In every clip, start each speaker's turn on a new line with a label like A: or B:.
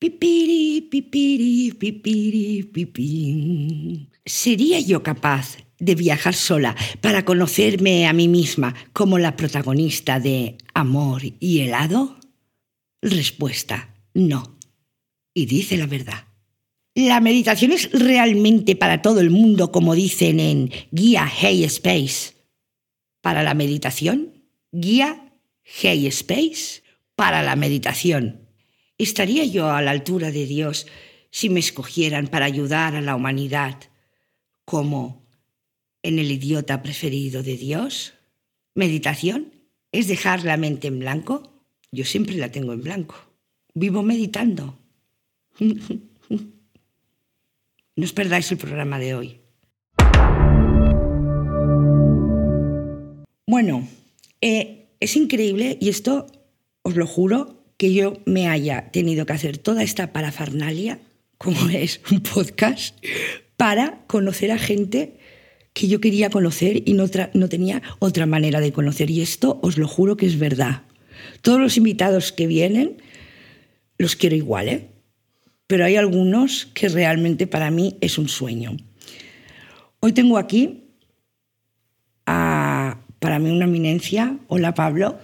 A: Pipiri, pipiri, pipiri, pipín. ¿Sería yo capaz de viajar sola para conocerme a mí misma como la protagonista de Amor y helado? Respuesta, no. Y dice la verdad. La meditación es realmente para todo el mundo, como dicen en Guía Hey Space. Para la meditación, Guía Hey Space para la meditación. ¿Estaría yo a la altura de Dios si me escogieran para ayudar a la humanidad como en el idiota preferido de Dios? ¿Meditación? ¿Es dejar la mente en blanco? Yo siempre la tengo en blanco. Vivo meditando. No os perdáis el programa de hoy. Bueno, eh, es increíble y esto os lo juro que yo me haya tenido que hacer toda esta parafernalia, como es un podcast, para conocer a gente que yo quería conocer y no, no tenía otra manera de conocer. Y esto os lo juro que es verdad. Todos los invitados que vienen los quiero igual, ¿eh? pero hay algunos que realmente para mí es un sueño. Hoy tengo aquí a, para mí una eminencia. Hola Pablo.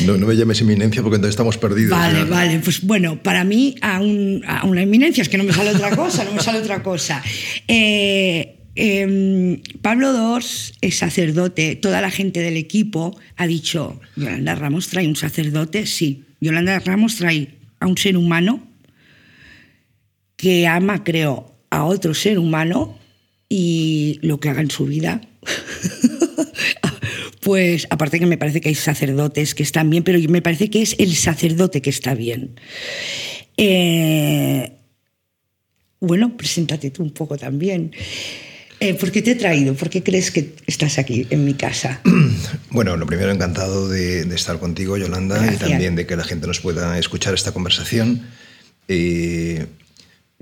B: No, no me llames eminencia porque entonces estamos perdidos.
A: Vale, vale. Pues bueno, para mí a, una eminencia, es que no me sale otra cosa, no me sale otra cosa. Eh, em, Pablo Dors es sacerdote, toda la gente del equipo ha dicho, Yolanda Ramos trae un sacerdote, sí, Yolanda Ramos trae a un ser humano que ama, creo, a otro ser humano y lo que haga en su vida pues aparte que me parece que hay sacerdotes que están bien, pero me parece que es el sacerdote que está bien. Eh, bueno, preséntate tú un poco también. Eh, ¿Por qué te he traído? ¿Por qué crees que estás aquí en mi casa?
B: Bueno, lo primero, encantado de, estar contigo, Yolanda, y también de que la gente nos pueda escuchar esta conversación.
A: Eh,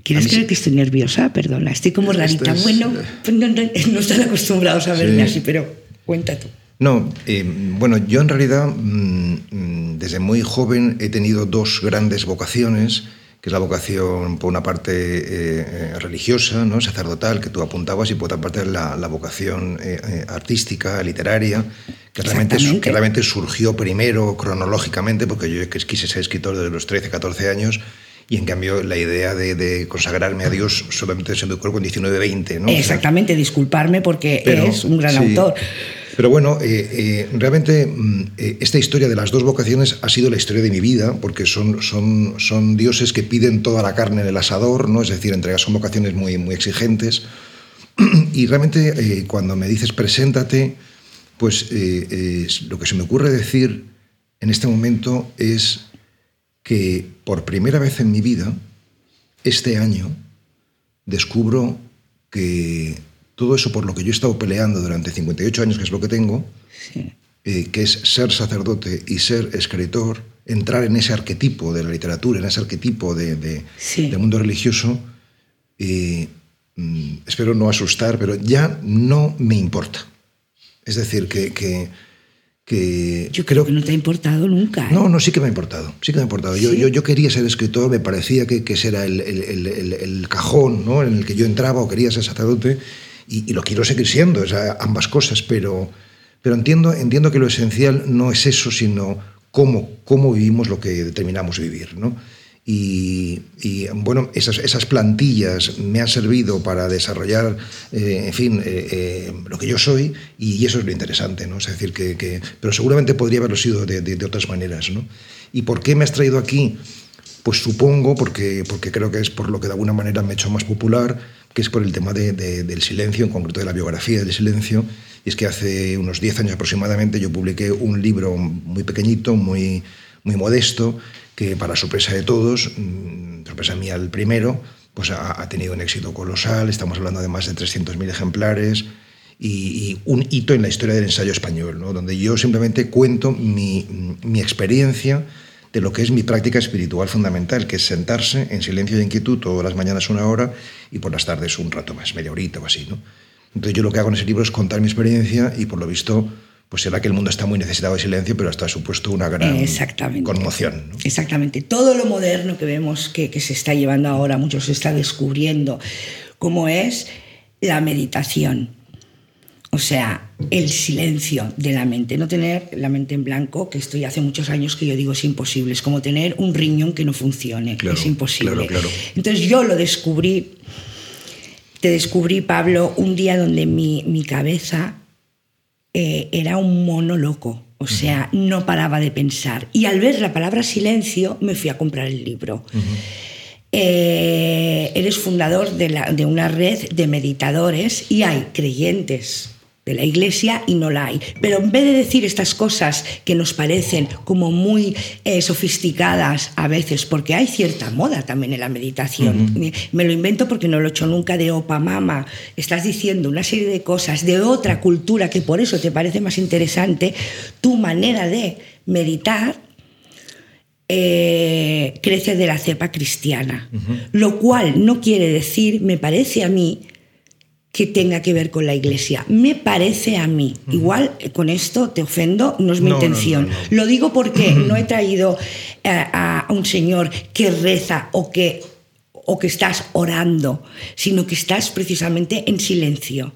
A: ¿Quieres creer que estoy nerviosa? Perdona, estoy como rarita. Bueno, pues no, están acostumbrados a verme así, pero cuenta tú.
B: No, eh, bueno, yo en realidad mm, mm, desde muy joven he tenido dos grandes vocaciones, que es la vocación por una parte eh, eh, religiosa, ¿no? sacerdotal, que tú apuntabas, y por otra parte la, vocación artística, literaria, que realmente, que realmente surgió primero cronológicamente, porque yo quise ser escritor desde los 13, 14 años, y en cambio la idea de, consagrarme a Dios solamente se me ocurrió con 19, 20. ¿no?
A: Exactamente, disculparme porque es un gran autor.
B: Pero bueno, eh, eh, realmente mm, eh, esta historia de las dos vocaciones ha sido la historia de mi vida, porque son, dioses que piden toda la carne en el asador, ¿no? es decir, entre son vocaciones muy, muy exigentes. Y realmente cuando me dices preséntate, pues lo que se me ocurre decir en este momento es que por primera vez en mi vida, este año, descubro que todo eso por lo que yo he estado peleando durante 58 años, que es lo que tengo, eh, que es ser sacerdote y ser escritor, entrar en ese arquetipo de la literatura, en ese arquetipo de, del mundo religioso, eh, mm, espero no asustar, pero ya no me importa. Es decir, que, que
A: yo creo que no te ha importado nunca.
B: ¿eh? No, no, sí que me ha importado. Sí que me ha importado. Yo, yo, yo, quería ser escritor, me parecía que, que ese era el, el, el, el, cajón ¿no? en el que yo entraba o quería ser sacerdote y, lo quiero seguir siendo, es ambas cosas, pero, pero entiendo, entiendo que lo esencial no es eso, sino cómo, cómo vivimos lo que determinamos vivir. ¿no? Y, bueno, esas, esas, plantillas me han servido para desarrollar, eh, en fin, eh, eh, lo que yo soy y eso es lo interesante, ¿no? Es decir, que, que pero seguramente podría haberlo sido de, de, de, otras maneras, ¿no? ¿Y por qué me has traído aquí? Pues supongo, porque, porque creo que es por lo que de alguna manera me he hecho más popular, que es por el tema del silencio, en concreto de la biografía del silencio. Y es que hace unos 10 años aproximadamente yo publiqué un libro muy pequeñito, muy, muy modesto, que para sorpresa de todos, mm, sorpresa mía el primero, pues ha, tenido un éxito colosal, estamos hablando de más de 300.000 ejemplares, y, un hito en la historia del ensayo español, ¿no? donde yo simplemente cuento mi, mi experiencia de lo que es mi práctica espiritual fundamental, que es sentarse en silencio y inquietud todas las mañanas una hora y por las tardes un rato más, media horita o así. ¿no? Entonces yo lo que hago en ese libro es contar mi experiencia y por lo visto pues será que el mundo está muy necesitado de silencio, pero hasta ha supuesto una gran conmoción.
A: Exactamente. Todo lo moderno que vemos que, que se está llevando ahora, muchos se está descubriendo, como es la meditación. O sea, el silencio de la mente, no tener la mente en blanco, que estoy hace muchos años que yo digo es imposible, es como tener un riñón que no funcione, es imposible. Entonces yo lo descubrí, te descubrí, Pablo, un día donde mi, mi cabeza eh, era un mono loco, o sea, no paraba de pensar. Y al ver la palabra silencio, me fui a comprar el libro. Eh, eres fundador de, de una red de meditadores y hay creyentes de la iglesia y no la hay. Pero en vez de decir estas cosas que nos parecen como muy eh, sofisticadas a veces, porque hay cierta moda también en la meditación, me, lo invento porque no lo he hecho nunca de opa mama, estás diciendo una serie de cosas de otra cultura que por eso te parece más interesante, tu manera de meditar eh, crece de la cepa cristiana, lo cual no quiere decir, me parece a mí, que tenga que ver con la iglesia. Me parece a mí. Igual eh, con esto te ofendo, no es mi intención. Lo digo porque no he traído a, un señor que reza o que, o que estás orando, sino que estás precisamente en silencio.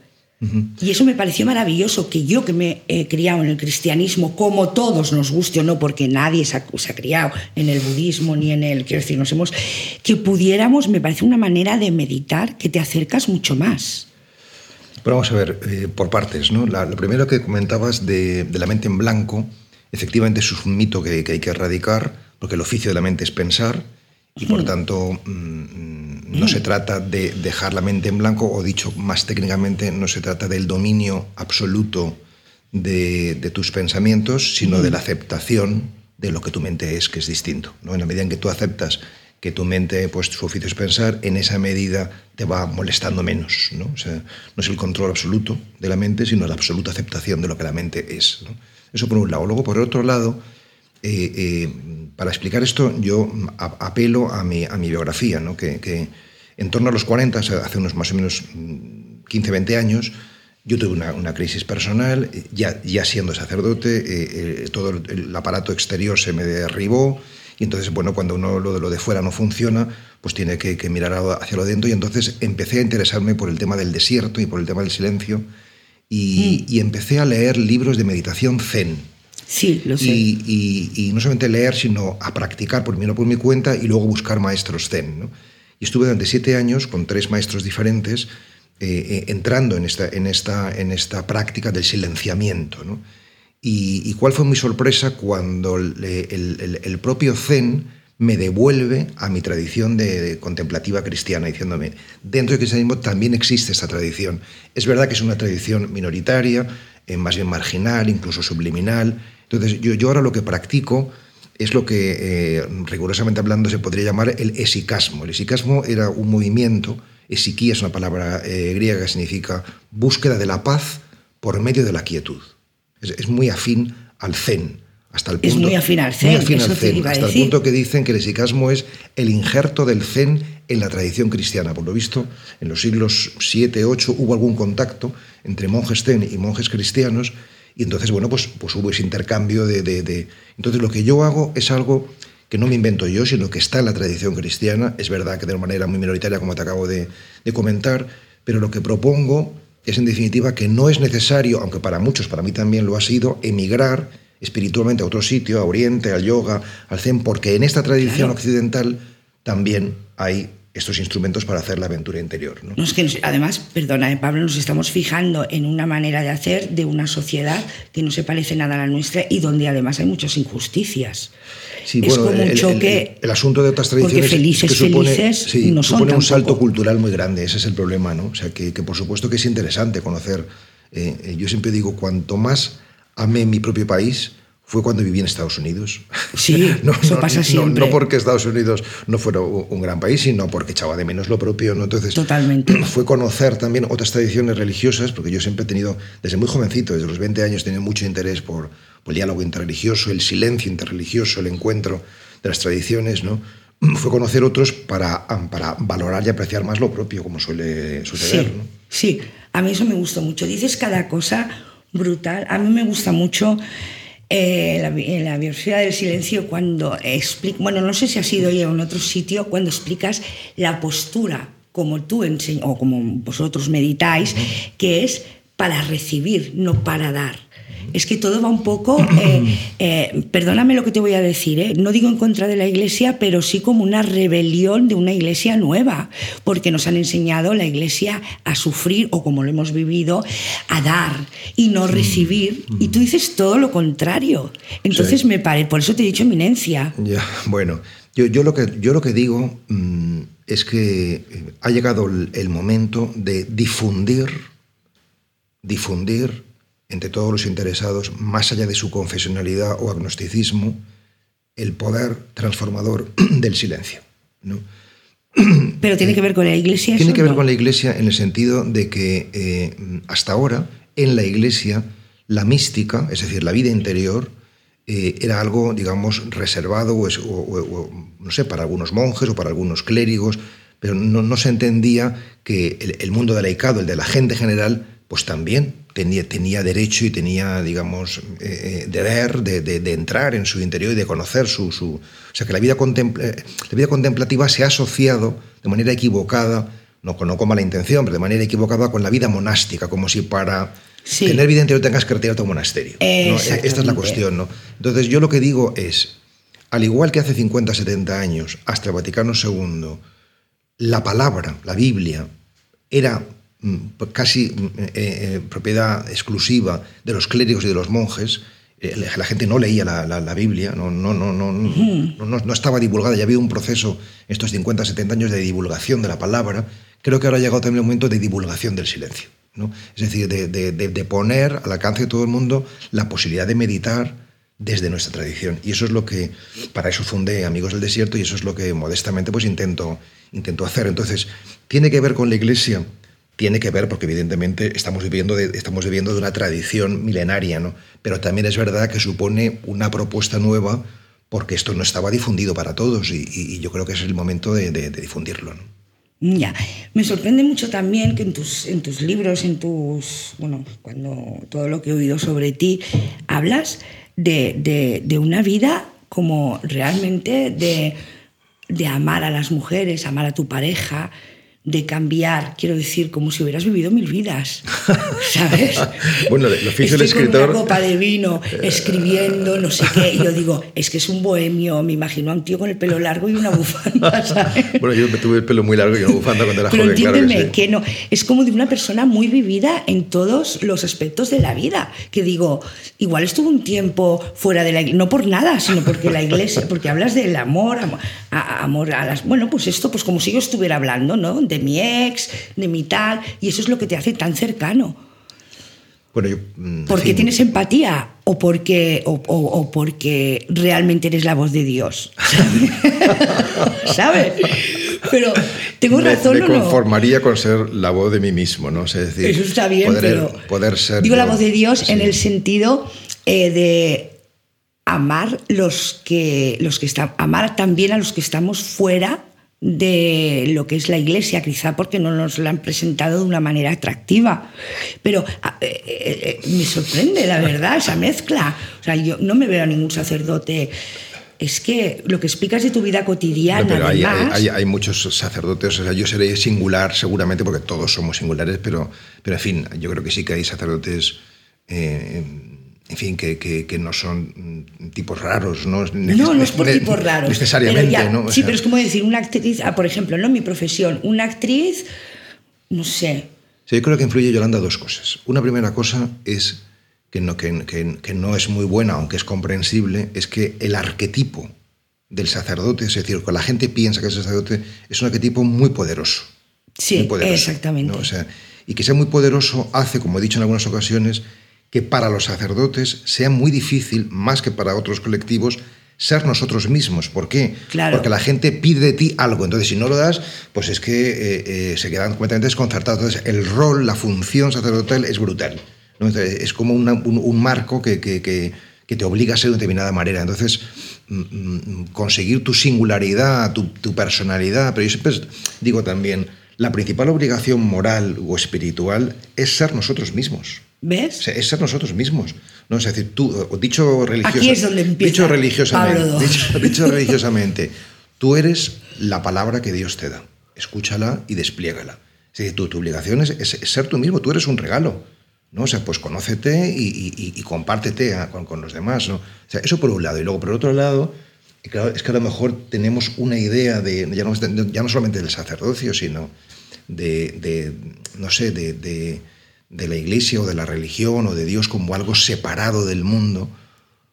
A: Y eso me pareció maravilloso, que yo que me he criado en el cristianismo, como todos nos guste o no, porque nadie se ha, se ha, criado en el budismo ni en el, quiero decir, nos hemos, que pudiéramos, me parece una manera de meditar que te acercas mucho más.
B: Pero vamos a ver, eh, por partes, ¿no? La, lo primero que comentabas de, la mente en blanco, efectivamente es un mito que, hay que erradicar, porque el oficio de la mente es pensar, y por tanto mm, no se trata de dejar la mente en blanco, o dicho más técnicamente, no se trata del dominio absoluto de, tus pensamientos, sino de la aceptación de lo que tu mente es, que es distinto. ¿no? En la medida en que tú aceptas que tu mente, pues su oficio es pensar, en esa medida te va molestando menos. ¿no? O sea, no es el control absoluto de la mente, sino la absoluta aceptación de lo que la mente es. Eso por un lado. Luego, por el otro lado, eh, eh, para explicar esto, yo apelo a mi, a mi biografía, ¿no? que, en torno a los 40, hace unos más o menos 15, 20 años, yo tuve una, crisis personal, ya, ya siendo sacerdote, eh, todo el aparato exterior se me derribó, y entonces, bueno, cuando uno lo de, lo de fuera no funciona, pues tiene que, mirar hacia lo dentro. Y entonces empecé a interesarme por el tema del desierto y por el tema del silencio. Y, mm. empecé a leer libros de meditación zen.
A: Sí, lo sé.
B: Y, no solamente leer, sino a practicar primero por mi cuenta y luego buscar maestros zen. Y estuve durante siete años con tres maestros diferentes eh, eh, entrando en esta, en, esta, en esta práctica del silenciamiento. ¿no? Y, cuál fue mi sorpresa cuando el, propio Zen me devuelve a mi tradición de, contemplativa cristiana, diciéndome, dentro del cristianismo también existe esta tradición. Es verdad que es una tradición minoritaria, eh, más bien marginal, incluso subliminal. Entonces, yo, ahora lo que practico es lo que, eh, rigurosamente hablando, se podría llamar el esicasmo. El esicasmo era un movimiento, esiquía es una palabra eh, griega que significa búsqueda de la paz por medio de la quietud es, muy afín al zen. Hasta el punto,
A: es muy afín al zen,
B: hasta el punto que dicen que el esicasmo es el injerto del zen en la tradición cristiana. Por lo visto, en los siglos 7, 8 hubo algún contacto entre monjes zen y monjes cristianos y entonces, bueno, pues, pues hubo ese intercambio de, de, Entonces lo que yo hago es algo que no me invento yo, sino que está en la tradición cristiana. Es verdad que de una manera muy minoritaria, como te acabo de, de comentar, pero lo que propongo es en definitiva que no es necesario, aunque para muchos, para mí también lo ha sido, emigrar espiritualmente a otro sitio, a Oriente, al yoga, al zen, porque en esta tradición occidental también hay estos instrumentos para hacer la aventura interior. ¿no?
A: es que además, perdona, eh, Pablo, nos estamos fijando en una manera de hacer de una sociedad que no se parece nada a la nuestra y donde además hay muchas injusticias.
B: Sí, es como un choque. El, asunto de otras tradiciones.
A: Porque felices, que supone, felices no son
B: supone un salto cultural muy grande, ese es el problema, ¿no? O sea, que, por supuesto que es interesante conocer. Eh, eh, yo siempre digo, cuanto más amé mi propio país, fue cuando viví en Estados Unidos.
A: Sí, no, eso pasa siempre.
B: No, porque Estados Unidos no fuera un gran país, sino porque echaba de menos lo propio. ¿no? Entonces,
A: Totalmente.
B: Fue conocer también otras tradiciones religiosas, porque yo siempre he tenido, desde muy jovencito, desde los 20 años, he tenido mucho interés por, el diálogo interreligioso, el silencio interreligioso, el encuentro de las tradiciones. ¿no? Fue conocer otros para, para valorar y apreciar más lo propio, como suele suceder.
A: Sí, sí, a mí eso me gustó mucho. Dices cada cosa Brutal. A mí me gusta mucho eh, la, en la biografía del silencio cuando explica, bueno, no sé si ha sido ya en otro sitio, cuando explicas la postura como tú enseñas o como vosotros meditáis, que es para recibir, no para dar es que todo va un poco, eh, eh, perdóname lo que te voy a decir, eh, no digo en contra de la iglesia, pero sí como una rebelión de una iglesia nueva, porque nos han enseñado la iglesia a sufrir o como lo hemos vivido, a dar y no recibir. Y tú dices todo lo contrario. Entonces me parece, por eso te he dicho eminencia.
B: Ya, bueno, yo, yo, lo, que, yo lo que digo mm, es que ha llegado el momento de difundir, difundir entre todos los interesados, más allá de su confesionalidad o agnosticismo, el poder transformador del silencio. ¿no?
A: Pero tiene que ver con la Iglesia.
B: Tiene que ver con la Iglesia en el sentido de que eh, hasta ahora en la Iglesia la mística, es decir, la vida interior, eh, era algo, digamos, reservado o, no sé, para algunos monjes o para algunos clérigos, pero no, se entendía que el, el mundo del laicado, el de la gente general, pues también tenía, tenía derecho y tenía, digamos, eh, eh, deber de, entrar en su interior y de conocer su... su o sea, que la vida, eh, la vida contemplativa se ha asociado de manera equivocada, no, no con mala intención, pero de manera equivocada con la vida monástica, como si para tener vida interior tengas que retirarte a un monasterio. E, esta es la cuestión, ¿no? Entonces, yo lo que digo es, al igual que hace 50, 70 años, hasta el Vaticano II, la palabra, la Biblia, era casi mm, eh, eh, propiedad exclusiva de los clérigos y de los monjes. Eh, la gente no leía la, Biblia, no, no, no, no, no, estaba divulgada, ya había un proceso estos 50, 70 años de divulgación de la palabra. Creo que ahora ha llegado también el momento de divulgación del silencio. ¿no? Es decir, de, de, poner al alcance de todo el mundo la posibilidad de meditar desde nuestra tradición. Y eso es lo que, para eso fundé Amigos del Desierto y eso es lo que modestamente pues intento, intento hacer. Entonces, tiene que ver con la Iglesia tiene que ver, porque evidentemente estamos viviendo de, estamos viviendo de una tradición milenaria, ¿no? pero también es verdad que supone una propuesta nueva porque esto no estaba difundido para todos y, yo creo que es el momento de, difundirlo.
A: Ya, me sorprende mucho también que en tus, en tus libros, en tus, bueno, cuando todo lo que he oído sobre ti, hablas de, de una vida como realmente de, de amar a las mujeres, amar a tu pareja, de cambiar, quiero decir, como si hubieras vivido mil vidas, ¿sabes?
B: bueno, lo oficio del escritor...
A: Con una copa de vino, escribiendo, no sé qué, y yo digo, es que es un bohemio, me imagino a un tío con el pelo largo y una bufanda, ¿sabes?
B: bueno, yo me tuve el pelo muy largo y una bufanda cuando era
A: Pero
B: joven,
A: entiéndeme,
B: claro
A: que, que, no, es como de una persona muy vivida en todos los aspectos de la vida, que digo, igual estuvo un tiempo fuera de la iglesia, no por nada, sino porque la iglesia, porque hablas del amor, amor a, amor a las... Bueno, pues esto, pues como si yo estuviera hablando, ¿no? de mi ex, de mi tal, y eso es lo que te hace tan cercano.
B: Bueno, yo, mm,
A: porque tienes empatía o porque, o, porque realmente eres la voz de Dios. ¿Sabes? Pero tengo razón.
B: Me, conformaría con ser la voz de mí mismo, ¿no? Es decir,
A: eso está bien,
B: poder,
A: pero
B: poder ser.
A: Digo la voz de Dios en el sentido eh, de amar los que los que están, amar también a los que estamos fuera de lo que es la iglesia, quizá porque no nos la han presentado de una manera atractiva. Pero eh, eh, eh, me sorprende, la verdad, esa mezcla. O sea, yo no me veo a ningún sacerdote. Es que lo que explicas de tu vida cotidiana.
B: pero hay, muchos sacerdotes, o sea, yo seré singular seguramente porque todos somos singulares, pero, pero en fin, yo creo que sí que hay sacerdotes en fin, que, que, no son tipos raros, ¿no?
A: no, no es por tipos raros.
B: Necesariamente, ¿no?
A: sí, pero es como decir, una actriz, ah, por ejemplo, ¿no? Mi profesión, una actriz, no sé.
B: Sí, yo creo que influye Yolanda dos cosas. Una primera cosa es que no, que, que no es muy buena, aunque es comprensible, es que el arquetipo del sacerdote, es decir, que la gente piensa que es sacerdote, es un arquetipo muy poderoso.
A: Sí, exactamente.
B: O sea, y que sea muy poderoso hace, como he dicho en algunas ocasiones, que para los sacerdotes sea muy difícil, más que para otros colectivos, ser nosotros mismos. ¿Por qué? Porque la gente pide de ti algo. Entonces, si no lo das, pues es que eh, eh, se quedan completamente desconcertados. Entonces, el rol, la función sacerdotal es brutal. es como un, marco que, te obliga a ser de determinada manera. Entonces, mm, mm, conseguir tu singularidad, tu, tu personalidad. Pero yo siempre digo también, la principal obligación moral o espiritual es ser nosotros mismos.
A: ¿Ves?
B: es ser nosotros mismos. ¿no? Es decir, tú, dicho, religiosa,
A: Aquí es donde empieza
B: dicho, religiosamente, dicho, dicho religiosamente, tú eres la palabra que Dios te da. Escúchala y despliégala. Es decir, tu, tu obligación es, es- es ser tú mismo, tú eres un regalo. ¿no? O sea, pues conócete y, y- y- compártete a- con, con los demás. ¿no? O sea, eso por un lado. Y luego, por otro lado, claro, es que a lo mejor tenemos una idea de, ya no, ya no solamente del sacerdocio, sino de, de, no sé, de, de- de la iglesia o de la religión o de Dios como algo separado del mundo,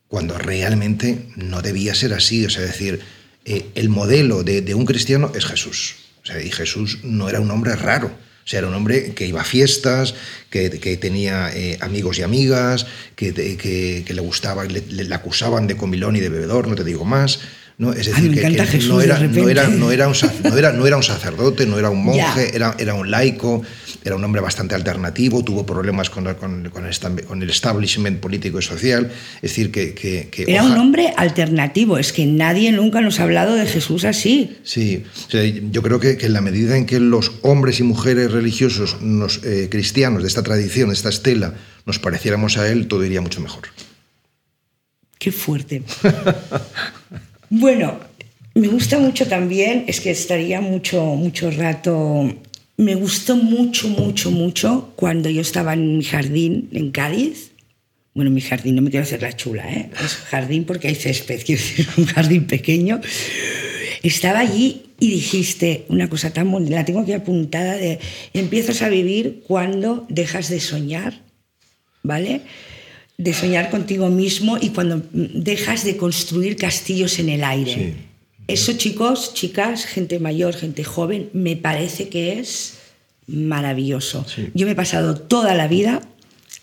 B: cuando realmente no debía ser así. O sea, es decir, eh, el modelo de, un cristiano es Jesús. Y Jesús no era un hombre raro. O era un hombre que iba a fiestas, que, tenía eh, amigos y amigas, que le gustaba, le, le acusaban de comilón y de bebedor, no te digo más. ¿No? Es
A: Ay,
B: decir, que,
A: encanta
B: que
A: Jesús,
B: no,
A: de
B: era, no, era, no, era un, no, era, no era un sacerdote, no era un monje, era, era un laico, era un hombre bastante alternativo, tuvo problemas con, con, con el, estab- con el establishment político y social. Es decir, que... que- que
A: Era
B: oja-
A: un hombre alternativo. Es que nadie nunca nos ha hablado de Jesús así.
B: Sí, o sea, yo creo que, que en la medida en que los hombres y mujeres religiosos, eh, cristianos de esta tradición, de esta estela, nos pareciéramos a él, todo iría mucho mejor.
A: Qué fuerte. bueno, me gusta mucho también, es que estaría mucho, mucho rato. Me gustó mucho, mucho, mucho cuando yo estaba en mi jardín en Cádiz. Bueno, mi jardín, no me quiero hacer la chula, ¿eh? Es jardín porque hay césped, quiero decir, un jardín pequeño. Estaba allí y dijiste una cosa tan bonita, la tengo aquí apuntada, de empiezas a vivir cuando dejas de soñar, ¿vale? De soñar contigo mismo y cuando dejas de construir castillos en el aire.
B: Sí.
A: Eso, chicos, chicas, gente mayor, gente joven, me parece que es maravilloso.
B: Sí.
A: Yo me he pasado toda la vida,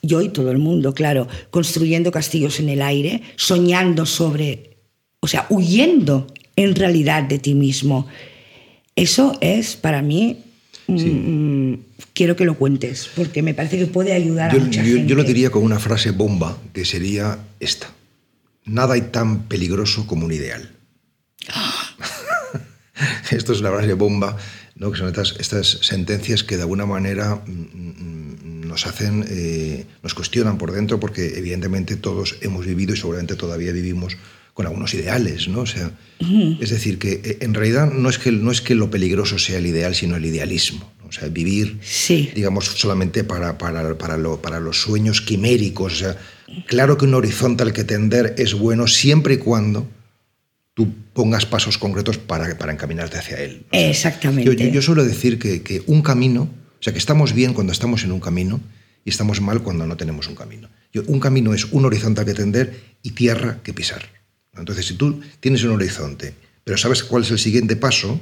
A: yo y todo el mundo, claro, construyendo castillos en el aire, soñando sobre, o sea, huyendo en realidad de ti mismo. Eso es para mí,
B: Sí.
A: mm, quiero que lo cuentes, porque me parece que puede ayudar a
B: Yo,
A: mucha
B: yo-
A: gente.
B: yo lo diría con una frase bomba, que sería esta. Nada hay tan peligroso como un ideal. Esto es una frase bomba, ¿no? que son estas, estas sentencias que de alguna manera mm, mm, nos hacen, eh, nos cuestionan por dentro, porque evidentemente todos hemos vivido y seguramente todavía vivimos con algunos ideales, ¿no? O sea, es decir, que eh, en realidad no es que, no es que lo peligroso sea el ideal, sino el idealismo. ¿no? O sea, vivir
A: Sí.
B: digamos, solamente para, para, para, lo- para los sueños quiméricos. O sea, claro que un horizonte al que tender es bueno siempre y cuando tú pongas pasos concretos para, para encaminarte hacia él. O sea,
A: Exactamente.
B: yo, yo- yo suelo decir que, que un camino, o sea, que estamos bien cuando estamos en un camino y estamos mal cuando no tenemos un camino. Yo- un camino es un horizonte al que tender y tierra que pisar. Entonces, si tú tienes un horizonte, pero sabes cuál es el siguiente paso,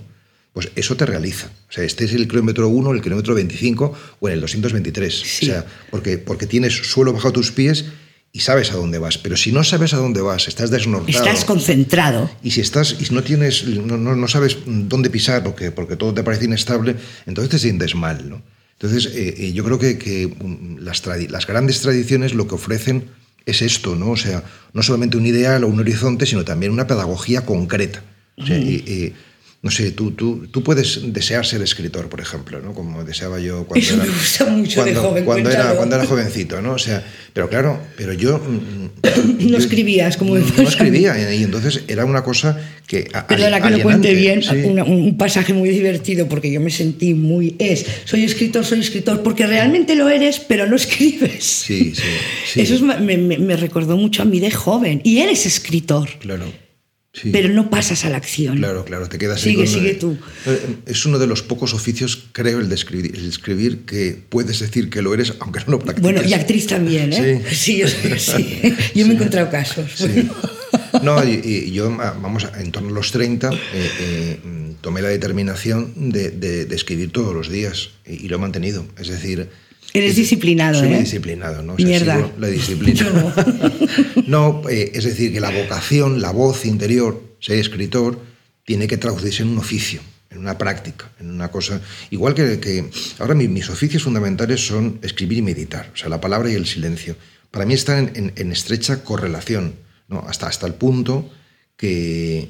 B: pues eso te realiza. O sea, este es el kilómetro 1, el kilómetro 25 o en el 223.
A: Sí.
B: O sea, porque, porque tienes suelo bajo tus pies y sabes a dónde vas. Pero si no sabes a dónde vas, estás desnortado.
A: Estás concentrado.
B: Y si estás y no tienes, no, no- no sabes dónde pisar porque, porque todo te parece inestable, entonces te sientes mal, ¿no? Entonces, eh, eh, yo creo que, que, mm, las, grandes tradiciones lo que ofrecen es esto, ¿no? O sea, no solamente un ideal o un horizonte, sino también una pedagogía concreta. O sea, y- y, no sé, tú, tú, tú puedes desear ser escritor, por ejemplo, ¿no? Como deseaba yo cuando
A: Eso
B: era,
A: me gusta mucho de
B: cuando,
A: joven,
B: cuando era, cuando era jovencito, ¿no? O sea, pero claro, pero yo... mm,
A: No
B: yo-
A: escribías, como
B: no, no escribía, y entonces era una cosa que...
A: Perdona que lo cuente bien,
B: sí.
A: una- un pasaje muy divertido porque yo me sentí muy es, soy escritor, soy escritor, porque realmente lo eres, pero no escribes.
B: Sí, sí, sí.
A: Eso es me, me- me recordó mucho a mí de joven. Y eres escritor,
B: Claro. Sí.
A: pero no pasas a la acción.
B: Claro, claro, te quedas ahí
A: Sigue,
B: con-
A: sigue tú.
B: Eh, Es uno de los pocos oficios, creo, el de escribir, el escribir que puedes decir que lo eres, aunque no lo practiques.
A: Bueno, y actriz también, ¿eh?
B: Sí.
A: yo sé que sí. Yo me he encontrado casos.
B: Sí. No, y, y yo, ah, vamos, en torno a los 30, eh, eh, tomé la determinación de, de- de escribir todos los días y, y lo he mantenido. Es decir...
A: Eres
B: es-
A: disciplinado,
B: soy muy
A: ¿eh?
B: disciplinado, ¿no? O sea,
A: Mierda.
B: sigo la disciplina.
A: No.
B: Eh, es decir, que la vocación, la voz interior, ser escritor, tiene que traducirse en un oficio, en una práctica, en una cosa. Igual que, que ahora mi- mis oficios fundamentales son escribir y meditar, o sea, la palabra y el silencio. Para mí están en, en- en estrecha correlación, ¿no? hasta, hasta el punto que,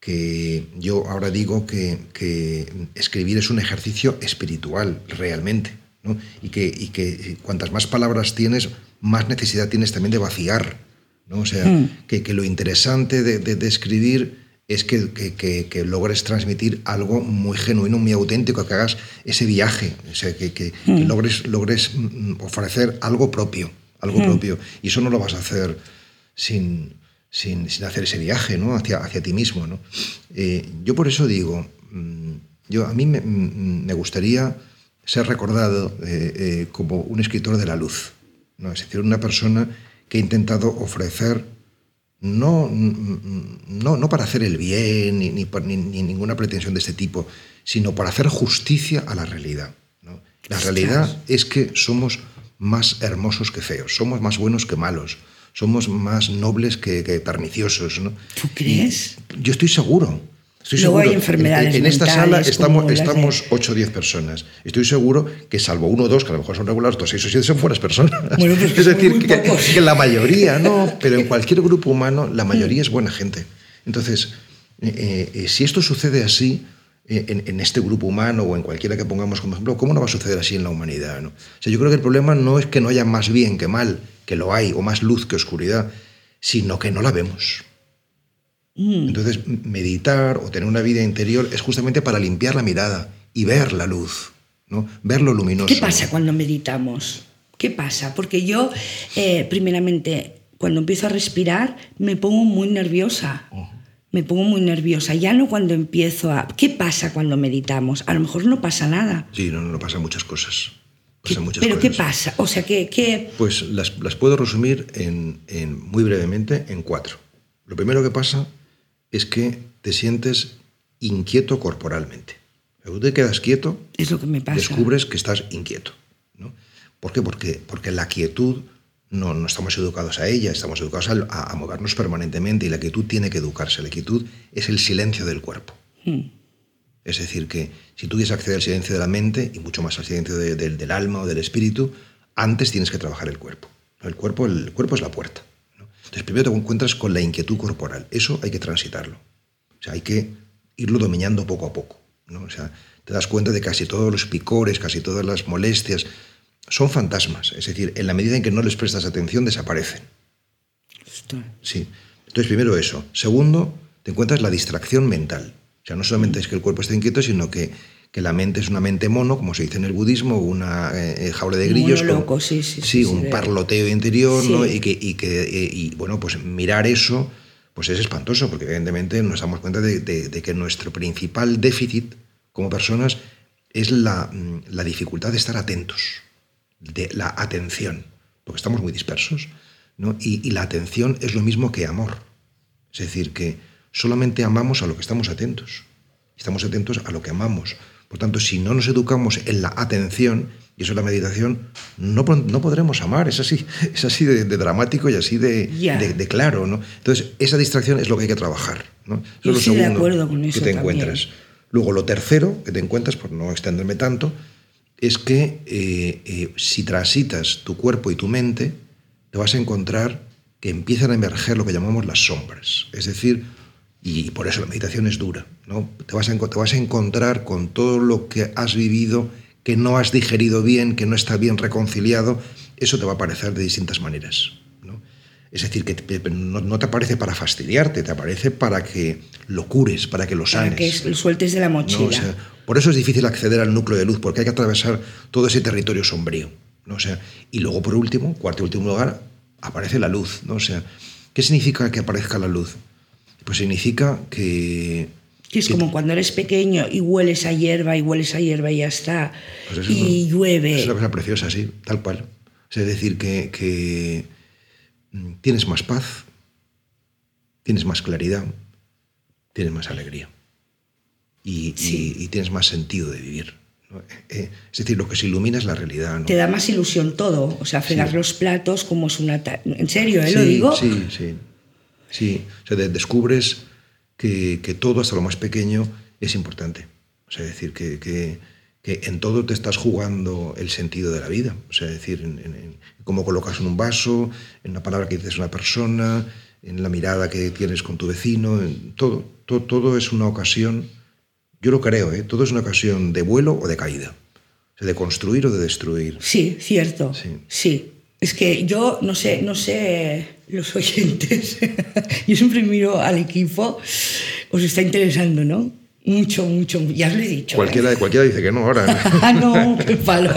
B: que yo ahora digo que, que escribir es un ejercicio espiritual, realmente. ¿No? y, que, y que cuantas más palabras tienes, más necesidad tienes también de vaciar. ¿no? O sea,
A: Mm.
B: que, que lo interesante de, de- de escribir es que, que- logres transmitir algo muy genuino, muy auténtico, que hagas ese viaje, o sea, que, que- que logres, logres mm, ofrecer algo propio, algo propio. Y eso no lo vas a hacer sin, sin, sin hacer ese viaje ¿no? hacia, hacia ti mismo. ¿no? Eh, yo por eso digo, mm, yo, a mí me, mm, me gustaría ser recordado eh, eh, como un escritor de la luz, ¿no? es decir, una persona que ha intentado ofrecer no, no, no para hacer el bien ni, ni, ni- ni ninguna pretensión de este tipo, sino para hacer justicia a la realidad. ¿no? La realidad es que somos más hermosos que feos, somos más buenos que malos, somos más nobles que, que perniciosos. ¿no?
A: ¿Tú crees?
B: Y yo estoy seguro. Estoy
A: Luego
B: seguro.
A: hay enfermedades
B: en, en esta sala estamos,
A: de-
B: estamos 8 o 10 personas. Estoy seguro que salvo uno o dos, que a lo mejor son regulares, otros 6 o 7 son buenas personas.
A: Bueno, pues
B: es decir, que, que la mayoría no, pero en cualquier grupo humano la mayoría es buena gente. Entonces, eh, eh, si esto sucede así eh, en, en este grupo humano o en cualquiera que pongamos como ejemplo, ¿cómo no va a suceder así en la humanidad? no? O sea, yo creo que el problema no es que no haya más bien que mal, que lo hay, o más luz que oscuridad, sino que no la vemos.
A: Mm.
B: Entonces, meditar o tener una vida interior es justamente para limpiar la mirada y ver la luz, ¿no? ver lo luminoso.
A: ¿Qué pasa cuando meditamos? ¿Qué pasa? Porque yo, eh, primeramente, cuando empiezo a respirar, me pongo muy nerviosa. Me pongo muy nerviosa. Ya no cuando empiezo a... ¿Qué pasa cuando meditamos? A lo mejor no pasa nada.
B: Sí, no, no, pasan muchas cosas. Pasan muchas
A: ¿Pero qué
B: cosas.
A: pasa? O sea, ¿qué, qué...
B: Pues las, las puedo resumir en, en- muy brevemente en cuatro. Lo primero que pasa es que te sientes inquieto corporalmente. Cuando te quedas quieto,
A: es lo que me pasa?
B: descubres que estás inquieto. ¿no? ¿Por qué? Porque, porque la quietud no, no estamos educados a ella, estamos educados a, a- a movernos permanentemente y la quietud tiene que educarse. La quietud es el silencio del cuerpo.
A: Mm.
B: Es decir, que si tú quieres acceder al silencio de la mente y mucho más al silencio de- del- del alma o del espíritu, antes tienes que trabajar el cuerpo. El cuerpo, el cuerpo es la puerta. Entonces, primero te encuentras con la inquietud corporal. Eso hay que transitarlo. O sea, hay que irlo dominando poco a poco. ¿no? O sea, te das cuenta de que casi todos los picores, casi todas las molestias, son fantasmas. Es decir, en la medida en que no les prestas atención, desaparecen. Sí. Entonces, primero eso. Segundo, te encuentras la distracción mental. O sea, no solamente es que el cuerpo esté inquieto, sino que, que la mente es una mente mono, como se dice en el budismo, una eh, jaula de grillos.
A: mono loco, sí, sí, sí,
B: Sí,
A: sí,
B: un parloteo interior, ¿no? Y que, y que eh, y, bueno, pues mirar eso pues es espantoso, porque evidentemente nos damos cuenta de, de- de que nuestro principal déficit como personas es la, mm, la dificultad de estar atentos, de la atención, porque estamos muy dispersos, ¿no? Y, y la atención es lo mismo que amor. Es decir, que solamente amamos a lo que estamos atentos. Estamos atentos a lo que amamos. Por tanto, si no nos educamos en la atención, y eso es la meditación, no, no podremos amar. Es así, es así de, de dramático y así de, de- de claro. ¿no? Entonces, esa distracción es lo que hay que trabajar. ¿no? Eso
A: Yo
B: es lo
A: estoy de
B: segundo
A: acuerdo con eso
B: que te
A: también.
B: encuentras. Luego, lo tercero que te encuentras, por no extenderme tanto, es que eh, eh, si transitas tu cuerpo y tu mente, te vas a encontrar que empiezan a emerger lo que llamamos las sombras. Es decir, y por eso la meditación es dura, ¿no? Te vas, a, te vas a encontrar con todo lo que has vivido, que no has digerido bien, que no está bien reconciliado, eso te va a aparecer de distintas maneras. ¿no? Es decir, que te- no, no te aparece para fastidiarte, te aparece para que lo cures, para que lo sanes.
A: Para que lo sueltes de la mochila.
B: ¿no? O sea, por eso es difícil acceder al núcleo de luz, porque hay que atravesar todo ese territorio sombrío. ¿no? O sea, y luego, por último, cuarto y último lugar, aparece la luz. ¿no? O sea, ¿qué significa que aparezca la luz? Pues significa que...
A: Que es como cuando eres pequeño y hueles a hierba y hueles a hierba y ya está.
B: pues
A: y
B: es-
A: llueve.
B: Es una cosa preciosa, sí, tal cual. O sea, Es decir, que, que, mm, tienes más paz, tienes más claridad, tienes más alegría y,
A: Sí.
B: y- y tienes más sentido de vivir. ¿no? Eh, es decir, lo que se ilumina es la realidad. ¿no?
A: Te da más ilusión todo. O sea, fregar
B: Sí.
A: los platos como es una... ta- En serio, ¿eh?
B: sí,
A: Lo digo.
B: Sí, sí. Sí, o sea, de- descubres que, que todo, hasta lo más pequeño, es importante. O sea, decir, que, que- que en todo te estás jugando el sentido de la vida. O sea, decir, en, en- en cómo colocas en un vaso, en la palabra que dices a una persona, en la mirada que tienes con tu vecino, en todo, todo, todo es una ocasión, yo lo creo, ¿eh? todo es una ocasión de vuelo o de caída. ¿De construir o de destruir?
A: Sí, cierto. Sí. Es que yo no sé, no sé los oyentes. yo siempre miro al equipo. Os está interesando, ¿no? Mucho, mucho, ya os lo he dicho.
B: Cualquiera,
A: ¿eh?
B: cualquiera dice que no ahora.
A: Ah, no, qué palo.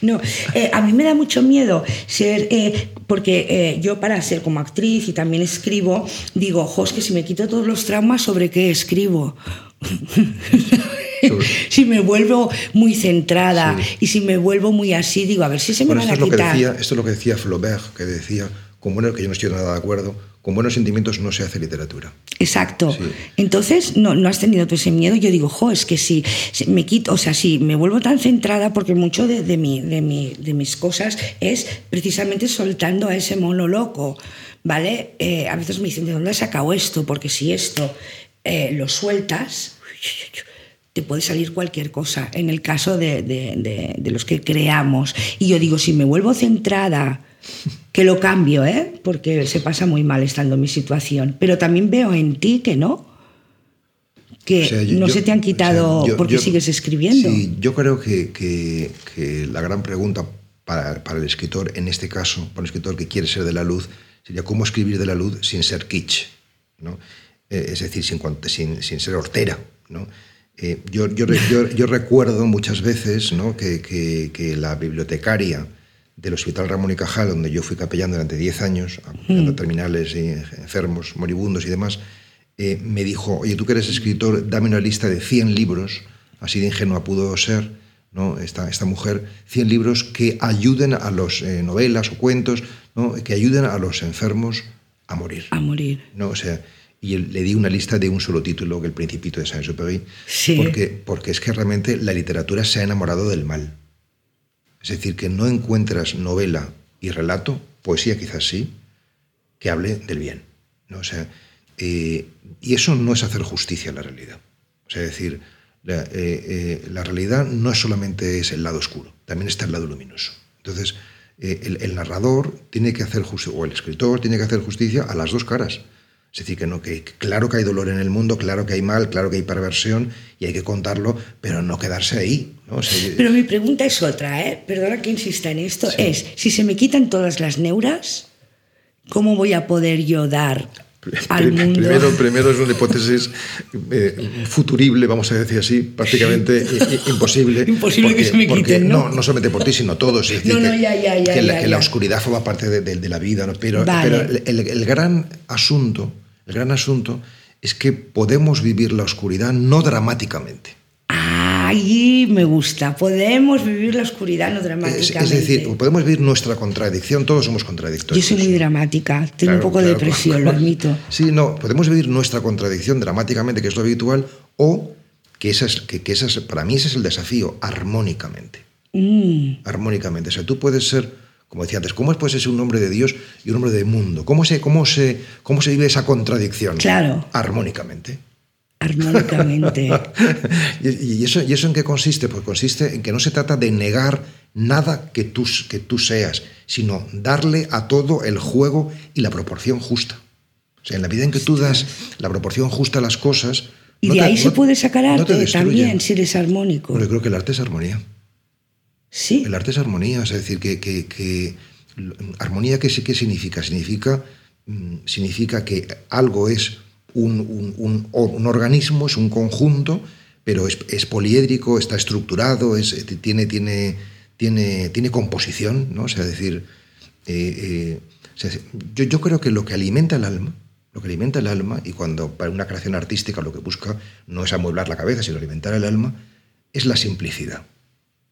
A: No, eh, a mí me da mucho miedo ser, eh, porque eh, yo para ser como actriz y también escribo, digo, jo, es que si me quito todos los traumas, ¿sobre qué escribo? si me vuelvo muy centrada y si me vuelvo muy así, digo, a ver si se me
B: bueno,
A: van a quitar.
B: Decía, esto es lo que decía Flaubert, que decía, con bueno, que yo no estoy nada de acuerdo, con buenos sentimientos no se hace literatura.
A: Exacto.
B: Sí.
A: Entonces, no, no has tenido tú ese miedo. Yo digo, jo, es que si, si me quito, o sea, si me vuelvo tan centrada, porque mucho de, de, mi, de, mi, de mis cosas es precisamente soltando a ese mono loco, ¿vale? Eh, a veces me dicen, ¿de dónde has sacado esto? Porque si esto eh, lo sueltas, te puede salir cualquier cosa. En el caso de, de, de, de los que creamos. Y yo digo, si me vuelvo centrada que lo cambio, ¿eh? porque se pasa muy mal estando en mi situación. Pero también veo en ti que no, que
B: O sea, yo-
A: no
B: yo-
A: se te han quitado
B: o sea, yo-
A: porque sigues escribiendo.
B: Sí, yo creo que, que- que la gran pregunta para, para el escritor, en este caso, para un escritor que quiere ser de la luz, sería cómo escribir de la luz sin ser kitsch, ¿no? Eh, es decir, sin, sin, sin ser hortera. ¿no? Eh, yo, yo, yo- yo recuerdo muchas veces ¿no? que, que- que la bibliotecaria del Hospital Ramón y Cajal, donde yo fui capellán durante 10 años, apoyando a terminales y enfermos, moribundos y demás, eh, me dijo, oye, tú que eres escritor, dame una lista de 100 libros, así de ingenua pudo ser, ¿no? esta, esta mujer, 100 libros que ayuden a los eh, novelas o cuentos, ¿no? que ayuden a los enfermos a morir.
A: A morir.
B: ¿no? O sea, y le di una lista de un solo título, que El Principito de Saint-Exupéry,
A: Sí.
B: porque, porque es que realmente la literatura se ha enamorado del mal. Es decir, que no encuentras novela y relato, poesía quizás sí, que hable del bien. ¿no? O sea, eh, y eso no es hacer justicia a la realidad. O sea, es decir, la, eh, eh, la realidad no solamente es el lado oscuro, también está el lado luminoso. Entonces, el, el narrador tiene que hacer justicia, o el escritor tiene que hacer justicia a las dos caras. Es decir, que, no, que claro que hay dolor en el mundo, claro que hay mal, claro que hay perversión y hay que contarlo, pero no quedarse ahí. ¿no? O sea,
A: Pero mi pregunta es otra, ¿eh? perdona que insista en esto, es, si se me quitan todas las neuras, ¿cómo voy a poder yo dar al mundo?
B: Primero, primero es una hipótesis eh, futurible, vamos a decir así, prácticamente imposible.
A: Imposible que se me
B: porque
A: quiten, ¿no?
B: No solamente por ti, sino todos. Es decir,
A: No, no,
B: que,
A: ya, ya, ya,
B: que la, que la oscuridad forma parte de, de- de la vida. ¿no? Pero,
A: Vale.
B: pero el, el gran asunto, el gran asunto es que podemos vivir la oscuridad no dramáticamente.
A: Ahí me gusta, podemos vivir la oscuridad no dramáticamente.
B: es decir, podemos vivir nuestra contradicción, todos somos
A: Yo
B: contradictorios.
A: soy muy dramática, tengo un
B: Claro,
A: poco de
B: claro.
A: depresión, lo admito.
B: Sí, no, podemos vivir nuestra contradicción dramáticamente, que es lo habitual, o que, esa es, que, que esa es- para mí ese es el desafío, armónicamente.
A: Mm,
B: Armónicamente. O sea, tú puedes ser, como decía antes, ¿cómo puedes ser un hombre de Dios y un hombre del mundo? ¿Cómo se, cómo se, cómo se vive esa contradicción?
A: Claro.
B: Armónicamente.
A: armónicamente.
B: ¿Y, y eso, ¿Y eso en qué consiste? Pues consiste en que no se trata de negar nada que tú, que tú seas, sino darle a todo el juego y la proporción justa. O sea, en la medida en que tú das la proporción justa a las cosas...
A: Y
B: no
A: de
B: te-
A: ahí se
B: no-
A: puede sacar
B: no te
A: arte
B: destruye.
A: también, si eres armónico.
B: Bueno, yo creo que el arte es armonía. El arte es armonía, es decir, que, que- armonía qué, significa? Significa, mm, significa que algo es un, organismo, es un conjunto, pero es, es poliédrico, está estructurado, es, eh, tiene, tiene, tiene, tiene composición, ¿no? O decir, eh, eh, yo, yo creo que lo que alimenta el alma, lo que alimenta el alma, y cuando para una creación artística lo que busca no es amueblar la cabeza, sino alimentar el alma, es la simplicidad.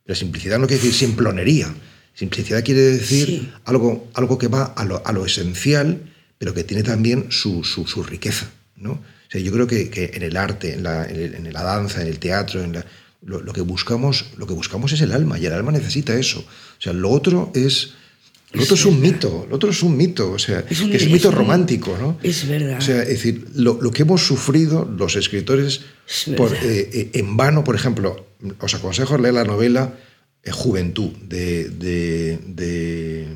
B: La simplicidad no quiere decir simplonería. Simplicidad quiere decir
A: Sí.
B: algo, algo que va a lo, a lo esencial, pero que tiene también su, su- su riqueza. ¿no? O sea, yo creo que, que en el arte, en la, en el- en la danza, en el teatro, en la- lo, lo que buscamos, lo que buscamos es el alma, y el alma necesita eso. O sea, lo otro es. Lo otro es un mito, lo otro es un mito, o sea,
A: Es un-
B: que es un mito
A: es
B: romántico, ¿no?
A: es verdad.
B: O sea, es decir, lo, lo que hemos sufrido los escritores
A: Es
B: por, eh, eh, en vano, por ejemplo, os aconsejo leer la novela eh, Juventud de, de, de,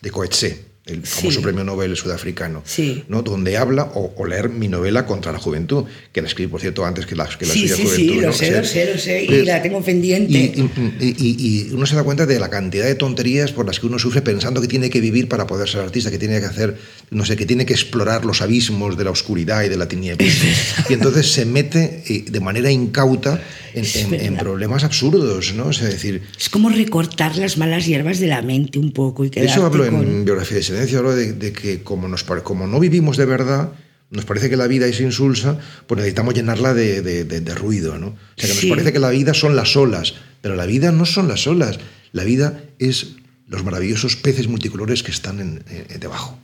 B: de Coetzee, el famoso
A: Sí.
B: premio Nobel sudafricano,
A: Sí.
B: ¿no? donde habla, o, o leer mi novela Contra la Juventud, que la escribí, por cierto, antes que la, que la
A: Sí,
B: suya
A: sí,
B: Juventud.
A: sí, lo
B: ¿no?
A: sé, lo sé, lo sé, y
B: pues,
A: la tengo pendiente.
B: Y, y- y- y uno se da cuenta de la cantidad de tonterías por las que uno sufre pensando que tiene que vivir para poder ser artista, que tiene que hacer, no sé, que tiene que explorar los abismos de la oscuridad y de la tiniebla. y entonces se mete eh, de manera incauta en, en- en problemas absurdos, ¿no? O sea, es decir,
A: Es como recortar las malas hierbas de la mente un poco y
B: eso hablo
A: con...
B: en Biografía de De, de que como, nos, como no vivimos de verdad, nos parece que la vida es insulsa, pues necesitamos llenarla de, de- de- de ruido, ¿no? O sea, que nos parece que la vida son las olas, pero la vida no son las olas, la vida es los maravillosos peces multicolores que están en- en- debajo.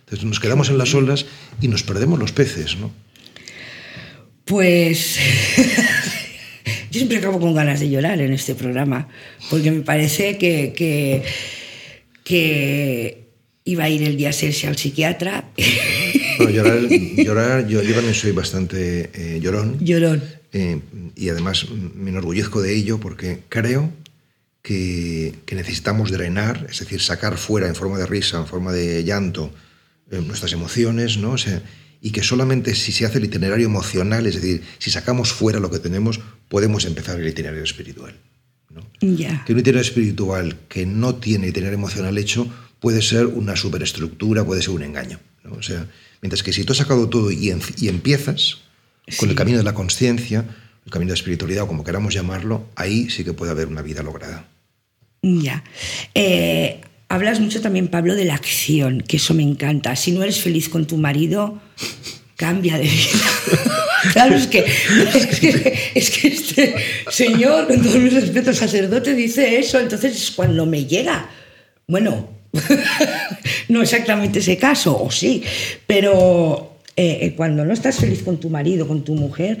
B: Entonces nos quedamos en las olas y nos perdemos los peces, ¿no?
A: Pues yo siempre acabo con ganas de llorar en este programa, porque me parece que, que, que iba a ir el día 6 al psiquiatra.
B: Bueno, llorar, llorar yo, yo también soy bastante eh, llorón.
A: Llorón.
B: Eh, y además me enorgullezco de ello porque creo que, que necesitamos drenar, es decir, sacar fuera en forma de risa, en forma de llanto, eh, nuestras emociones, ¿no? O sea, y que solamente si se hace el itinerario emocional, es decir, si sacamos fuera lo que tenemos, podemos empezar el itinerario espiritual. Que un itinerario espiritual que no tiene itinerario emocional hecho puede ser una superestructura, puede ser un engaño. ¿no? O sea, mientras que si tú has sacado todo y, en- y empiezas con
A: Sí.
B: el camino de la conciencia, el camino de la espiritualidad o como queramos llamarlo, ahí sí que puede haber una vida lograda.
A: Ya. Eh, hablas mucho también, Pablo, de la acción, que eso me encanta. Si no eres feliz con tu marido, cambia de vida. Claro, es que, es que, es que este señor, con todo mi respeto, sacerdote, dice eso, entonces es cuando me llega. Bueno, no exactamente ese caso, o sí, pero eh, eh, cuando no estás feliz con tu marido, con tu mujer,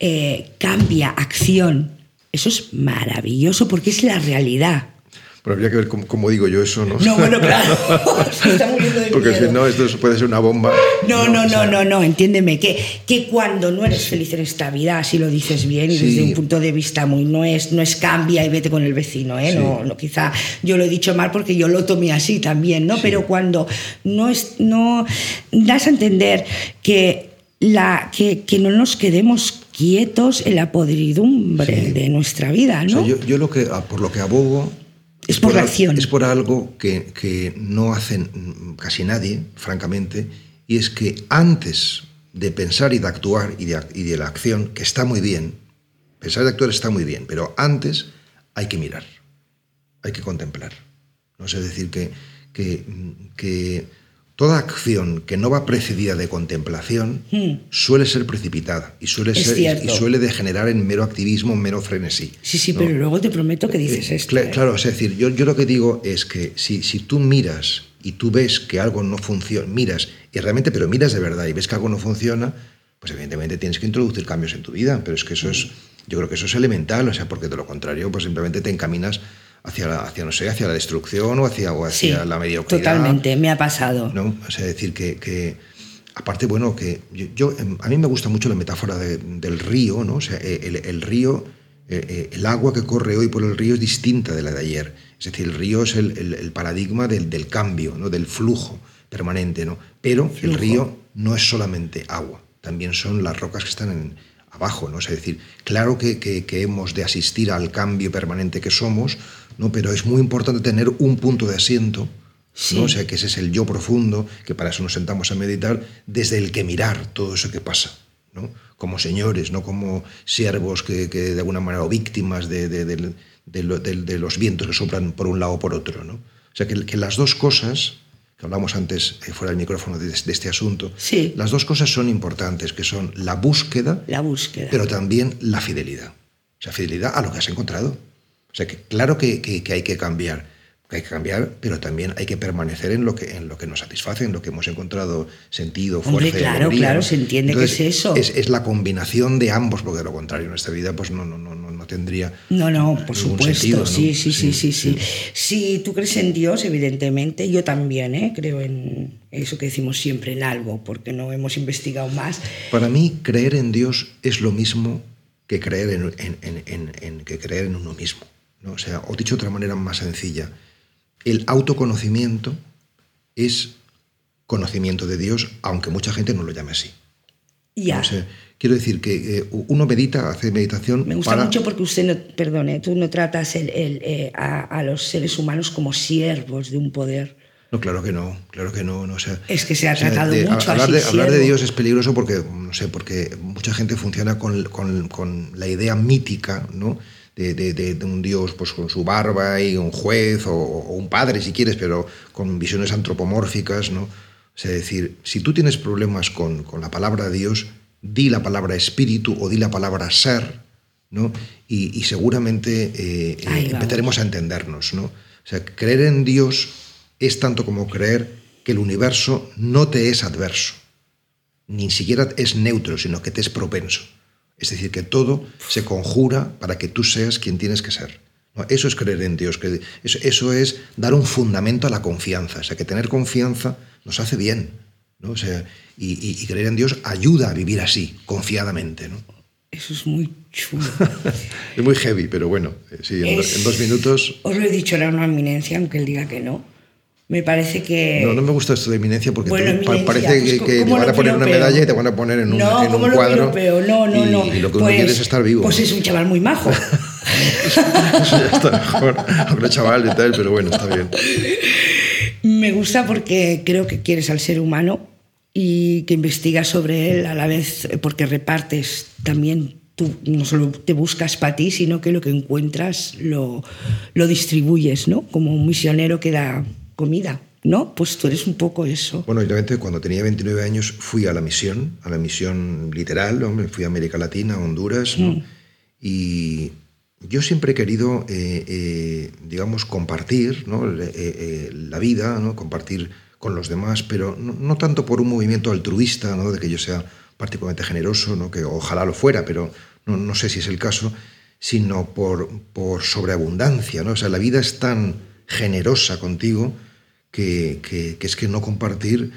A: eh, cambia, acción. Eso es maravilloso porque es la realidad.
B: Pero habría que ver cómo, cómo digo yo eso, ¿no?
A: No, bueno, claro. Se está muriendo de
B: Porque
A: miedo.
B: si no, esto puede ser una bomba.
A: No, no, no, no, no, entiéndeme, que, que cuando no eres feliz en esta vida, si lo dices bien y
B: Sí.
A: desde un punto de vista muy, no es, no es cambia y vete con el vecino, ¿eh?
B: Sí.
A: No, no, quizá yo lo he dicho mal porque yo lo tomé así también, ¿no? Pero cuando no, es, no das a entender que, la, que, que no nos quedemos quietos en la podridumbre
B: Sí.
A: de nuestra vida,
B: O
A: ¿no?
B: sea, yo, yo lo que, por lo que abogo
A: Es por la
B: al-
A: acción.
B: Es por algo que, que no hacen casi nadie, francamente, y es que antes de pensar y de actuar y de, ac- y de la acción, que está muy bien, pensar y actuar está muy bien, pero antes hay que mirar, hay que contemplar. No sé decir que, que, que toda acción que no va precedida de contemplación suele ser precipitada y suele,
A: Hmm. Es
B: ser, y- suele degenerar en mero activismo, en mero frenesí.
A: Sí, sí,
B: ¿no?
A: pero luego te prometo que dices
B: Eh,
A: esto. ¿eh?
B: Claro, es decir, yo, yo lo que digo es que si, si tú miras y tú ves que algo no funciona, miras y realmente, pero miras de verdad y ves que algo no funciona, pues evidentemente tienes que introducir cambios en tu vida, pero es que eso es, yo creo que eso es elemental, o sea, porque de lo contrario, pues simplemente te encaminas hacia, la, hacia no sé, hacia la destrucción o hacia, o
A: Sí,
B: hacia la mediocridad.
A: totalmente, me ha pasado.
B: ¿no? O sea, decir que, que, aparte, bueno, que yo, yo, em, a mí me gusta mucho la metáfora de- del río, ¿no? O sea, eh, el, el río, eh, eh, el agua que corre hoy por el río es distinta de la de ayer. Es decir, el río es el, el- el paradigma del, del cambio, ¿no? Del flujo permanente, ¿no? Pero el río no es solamente agua, también son las rocas que están en, abajo, ¿no? O sea, es decir, claro que, que- que hemos de asistir al cambio permanente que somos, ¿no? Pero es muy importante tener un punto de asiento,
A: Sí.
B: ¿no? O sea, que ese es el yo profundo, que para eso nos sentamos a meditar, desde el que mirar todo eso que pasa, ¿no? Como señores, no como siervos que, que de alguna manera, o víctimas de, de los vientos que soplan por un lado o por otro, ¿no? O sea, que, que las dos cosas, que hablamos antes eh, fuera del micrófono de, de este asunto,
A: Sí.
B: las dos cosas son importantes, que son la búsqueda,
A: La búsqueda.
B: pero también la fidelidad. O sea, fidelidad a lo que has encontrado. O sea, que claro que, que- que hay que cambiar, que hay que cambiar, pero también hay que permanecer en lo que, en lo que nos satisface, en lo que hemos encontrado sentido, fuerza
A: Hombre, claro,
B: alegría,
A: claro,
B: ¿no?
A: se entiende que es eso.
B: Es, es la combinación de ambos, porque de lo contrario, nuestra vida pues no, no, no, no, no tendría
A: No, no, por supuesto, sí, sí, sí, sí, sí, Si tú crees en Dios, evidentemente, yo también, ¿eh? creo en eso que decimos siempre, en algo, porque no hemos investigado más.
B: Para mí, creer en Dios es lo mismo que creer en, en- en- en- en- que creer en uno mismo. ¿No? O sea, o dicho de otra manera más sencilla, el autoconocimiento es conocimiento de Dios, aunque mucha gente no lo llame así.
A: Ya.
B: O sea, quiero decir que eh, uno medita, hace meditación.
A: Me gusta
B: para-
A: mucho porque usted, no, perdone, tú no tratas el- el, eh, a, a los seres humanos como siervos de un poder.
B: No, claro que no, claro que no. no, o sea,
A: Es que se ha
B: o sea,
A: tratado
B: de-
A: mucho
B: hablar
A: así,
B: de, hablar de. Dios es peligroso porque, no sé, porque mucha gente funciona con, con- con la idea mítica, ¿no? De, de- de- de un Dios pues, con su barba y un juez o, o un padre, si quieres, pero con visiones antropomórficas, ¿no? O sea, decir, si tú tienes problemas con, con la palabra Dios, di la palabra espíritu o di la palabra ser, ¿no? Y, y seguramente eh, eh, empezaremos a entendernos, ¿no? O sea, creer en Dios es tanto como creer que el universo no te es adverso, ni siquiera es neutro, sino que te es propenso. Es decir, que todo se conjura para que tú seas quien tienes que ser. ¿no? Eso es creer en Dios, que eso, eso es dar un fundamento a la confianza. O sea, que tener confianza nos hace bien. ¿no? O sea, y, y- y creer en Dios ayuda a vivir así, confiadamente. ¿no?
A: Eso es muy chulo.
B: Es muy heavy, pero bueno, eh, sí, en, do- en dos minutos...
A: Os lo he dicho, era una eminencia, aunque él diga que no. Me parece que...
B: No, no me gusta esto de eminencia porque
A: Bueno, eminencia,
B: parece
A: pues,
B: que, que te
A: ¿cómo
B: van a poner una medalla y te van a poner en un,
A: no,
B: en un
A: ¿cómo lo
B: cuadro.
A: No, no,
B: y,
A: no.
B: y lo que uno
A: Pues-
B: quiere es estar vivo.
A: Pues es un chaval muy majo.
B: Eso ya está mejor. Aunque chaval y tal, pero bueno, está bien.
A: Me gusta porque creo que quieres al ser humano y que investigas sobre él a la vez, eh, porque repartes también, tú no solo te buscas para ti, sino que lo que encuentras lo, lo distribuyes, ¿no? Como un misionero que da comida, ¿no? Pues tú eres un poco eso.
B: Bueno, obviamente cuando tenía 29 años fui a la misión, a la misión literal, hombre, fui a América Latina, a Honduras, ¿no? Y yo siempre he querido, eh, eh, digamos, compartir ¿no? Eh, eh, la vida, ¿no? compartir con los demás, pero no, no tanto por un movimiento altruista, ¿no? de que yo sea particularmente generoso, ¿no? que ojalá lo fuera, pero no, no sé si es el caso, sino por, por sobreabundancia. ¿no? O sea, la vida es tan generosa contigo que, que- que es que no compartir,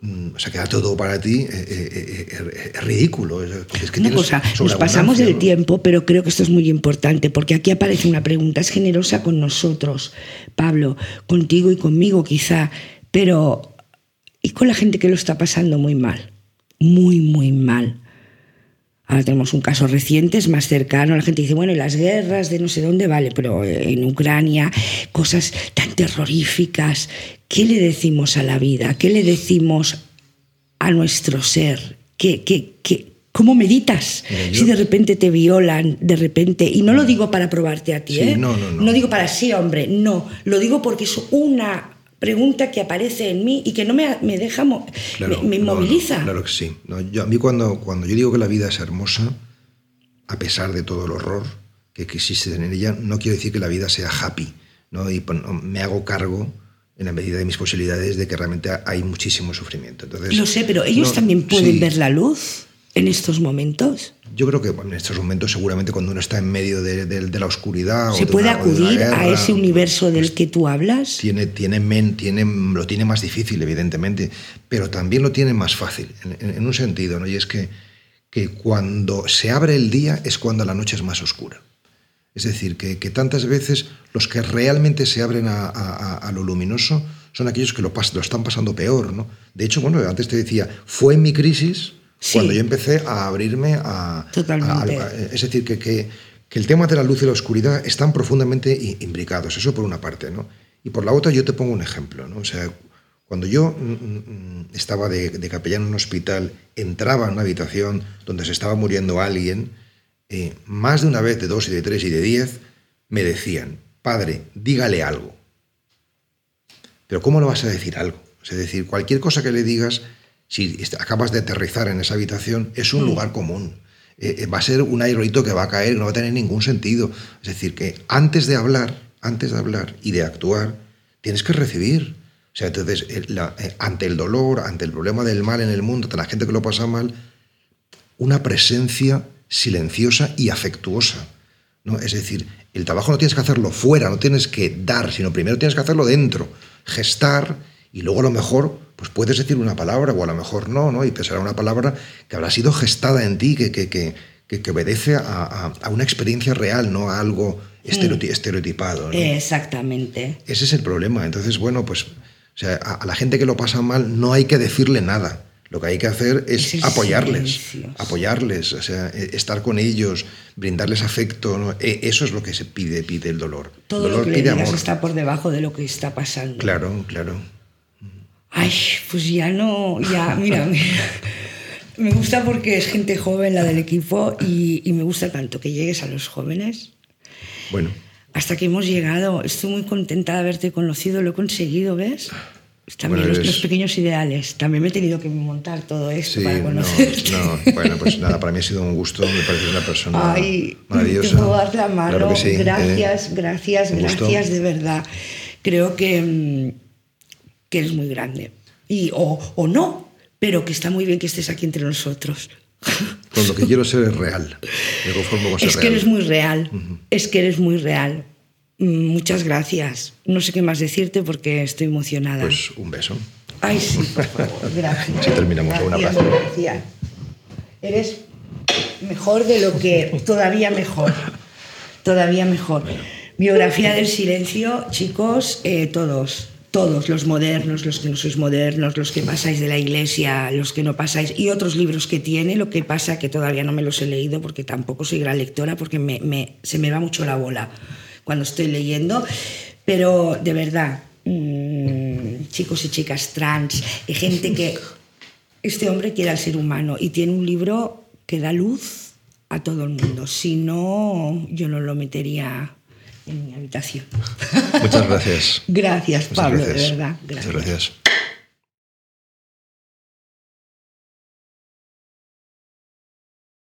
B: mm, o sea, queda todo para ti, eh, eh, eh, eh, es ridículo. Es, que
A: Una cosa, nos pasamos del
B: ¿no?
A: tiempo, pero creo que esto es muy importante, porque aquí aparece una pregunta, es generosa con nosotros, Pablo, contigo y conmigo quizá, pero ¿y con la gente que lo está pasando muy mal? Muy, muy mal. Ahora tenemos un caso reciente, es más cercano, la gente dice, bueno, y las guerras de no sé dónde, vale, pero en Ucrania, cosas tan terroríficas, ¿qué le decimos a la vida? ¿Qué le decimos a nuestro ser? ¿Qué, qué, qué- cómo meditas?
B: Mira, yo-
A: Si de repente te violan, de repente, y no lo digo para probarte a ti,
B: Sí,
A: ¿eh?
B: no, no, no.
A: digo para sí, hombre, no, lo digo porque es una pregunta que aparece en mí y que no me, me deja,
B: Claro,
A: me, me
B: no, no,
A: inmoviliza.
B: claro que sí. No, yo, a mí cuando, cuando yo digo que la vida es hermosa, a pesar de todo el horror que, existe en ella, no quiero decir que la vida sea happy. ¿no? Y pon- me hago cargo, en la medida de mis posibilidades, de que realmente hay muchísimo sufrimiento. Entonces,
A: Lo sé, pero ellos
B: no,
A: también pueden
B: sí,
A: ver la luz en estos momentos.
B: Yo creo que en estos momentos, seguramente cuando uno está en medio de, de- de la oscuridad. o
A: ¿Se
B: de
A: puede
B: una- o
A: acudir a ese universo del que tú hablas?
B: tiene, tiene, men- tiene, lo tiene más difícil, evidentemente, pero también lo tiene más fácil, en, en- en un sentido, ¿no? Y es que, que cuando se abre el día es cuando la noche es más oscura. Es decir, que, que tantas veces los que realmente se abren a, a- a- a lo luminoso son aquellos que lo, pas- lo están pasando peor, ¿no? De hecho, bueno, antes te decía, fue en mi crisis
A: Sí.
B: cuando yo empecé a abrirme a...
A: Totalmente.
B: a- a- es decir, que, que, que el tema de la luz y la oscuridad están profundamente imbricados, eso por una parte, ¿no? Y por la otra yo te pongo un ejemplo, ¿no? O sea, cuando yo mm, mm, estaba de, de capellán en un hospital, entraba en una habitación donde se estaba muriendo alguien, eh, más de una vez, de dos y de tres y de diez, me decían, padre, dígale algo. Pero ¿cómo lo vas a decir algo? Es decir, cualquier cosa que le digas, si acabas de aterrizar en esa habitación, es un lugar común. Eh, eh, va a ser un aerolito que va a caer, no va a tener ningún sentido. Es decir, que antes de hablar, antes de hablar y de actuar, tienes que recibir. O sea, entonces, la- eh, ante el dolor, ante el problema del mal en el mundo, ante la gente que lo pasa mal, una presencia silenciosa y afectuosa. ¿no? Es decir, el trabajo no tienes que hacerlo fuera, no tienes que dar, sino primero tienes que hacerlo dentro, gestar y luego a lo mejor pues puedes decir una palabra o a lo mejor no, ¿no? y que será una palabra que habrá sido gestada en ti, que, que, que, que- que obedece a, a- a una experiencia real, no a algo estereoti- estereotipado. ¿no?
A: Exactamente.
B: Ese es el problema. Entonces, bueno, pues O sea, a, a la gente que lo pasa mal no hay que decirle nada. Lo que hay que hacer es,
A: Es
B: apoyarles, apoyarles, o sea, e- estar con ellos, brindarles afecto. ¿no? E- Eso es lo que se pide, pide el dolor.
A: Todo
B: el dolor
A: lo que le
B: pide
A: digas
B: amor.
A: está por debajo de lo que está pasando.
B: Claro, claro.
A: Ay, pues ya no, ya, mira, mira. Me gusta porque es gente joven la del equipo y, y me gusta tanto que llegues a los jóvenes.
B: Bueno,
A: Hasta que hemos llegado, estoy muy contenta de haberte conocido, lo he conseguido, ¿ves? También
B: Bueno,
A: los,
B: eres-
A: los pequeños ideales. También me he tenido que montar todo esto
B: sí,
A: para
B: no,
A: conocerte.
B: no, bueno, pues nada, para mí ha sido un gusto, me parece una persona
A: Ay,
B: maravillosa.
A: te puedo dar la mano.
B: Claro ¿eh?
A: gracias, gracias, gracias de verdad. Creo que, mm, que eres muy grande. Y, o, o no, pero que está muy bien que estés aquí entre nosotros.
B: Con lo que quiero ser es real. Me conformo con ser
A: Es que
B: real.
A: eres muy real. Es que eres muy real. Mm, Muchas gracias. No sé qué más decirte porque estoy emocionada.
B: Pues un beso.
A: Ay, sí, por favor. Gracias.
B: Sí, terminamos. Un
A: Gracias,
B: abrazo.
A: gracias. Eres mejor de lo que. Todavía mejor. Todavía mejor. Biografía del silencio, chicos, eh, todos. Todos, los modernos, los que no sois modernos, los que pasáis de la iglesia, los que no pasáis, y otros libros que tiene. Lo que pasa que todavía no me los he leído porque tampoco soy gran lectora, porque me- me- se me va mucho la bola cuando estoy leyendo. Pero de verdad, mm, chicos y chicas trans, y gente que este hombre quiere al ser humano y tiene un libro que da luz a todo el mundo. Si no, yo no lo metería en mi habitación.
B: Muchas gracias.
A: Gracias, Pablo,
B: gracias.
A: de verdad.
B: Muchas gracias.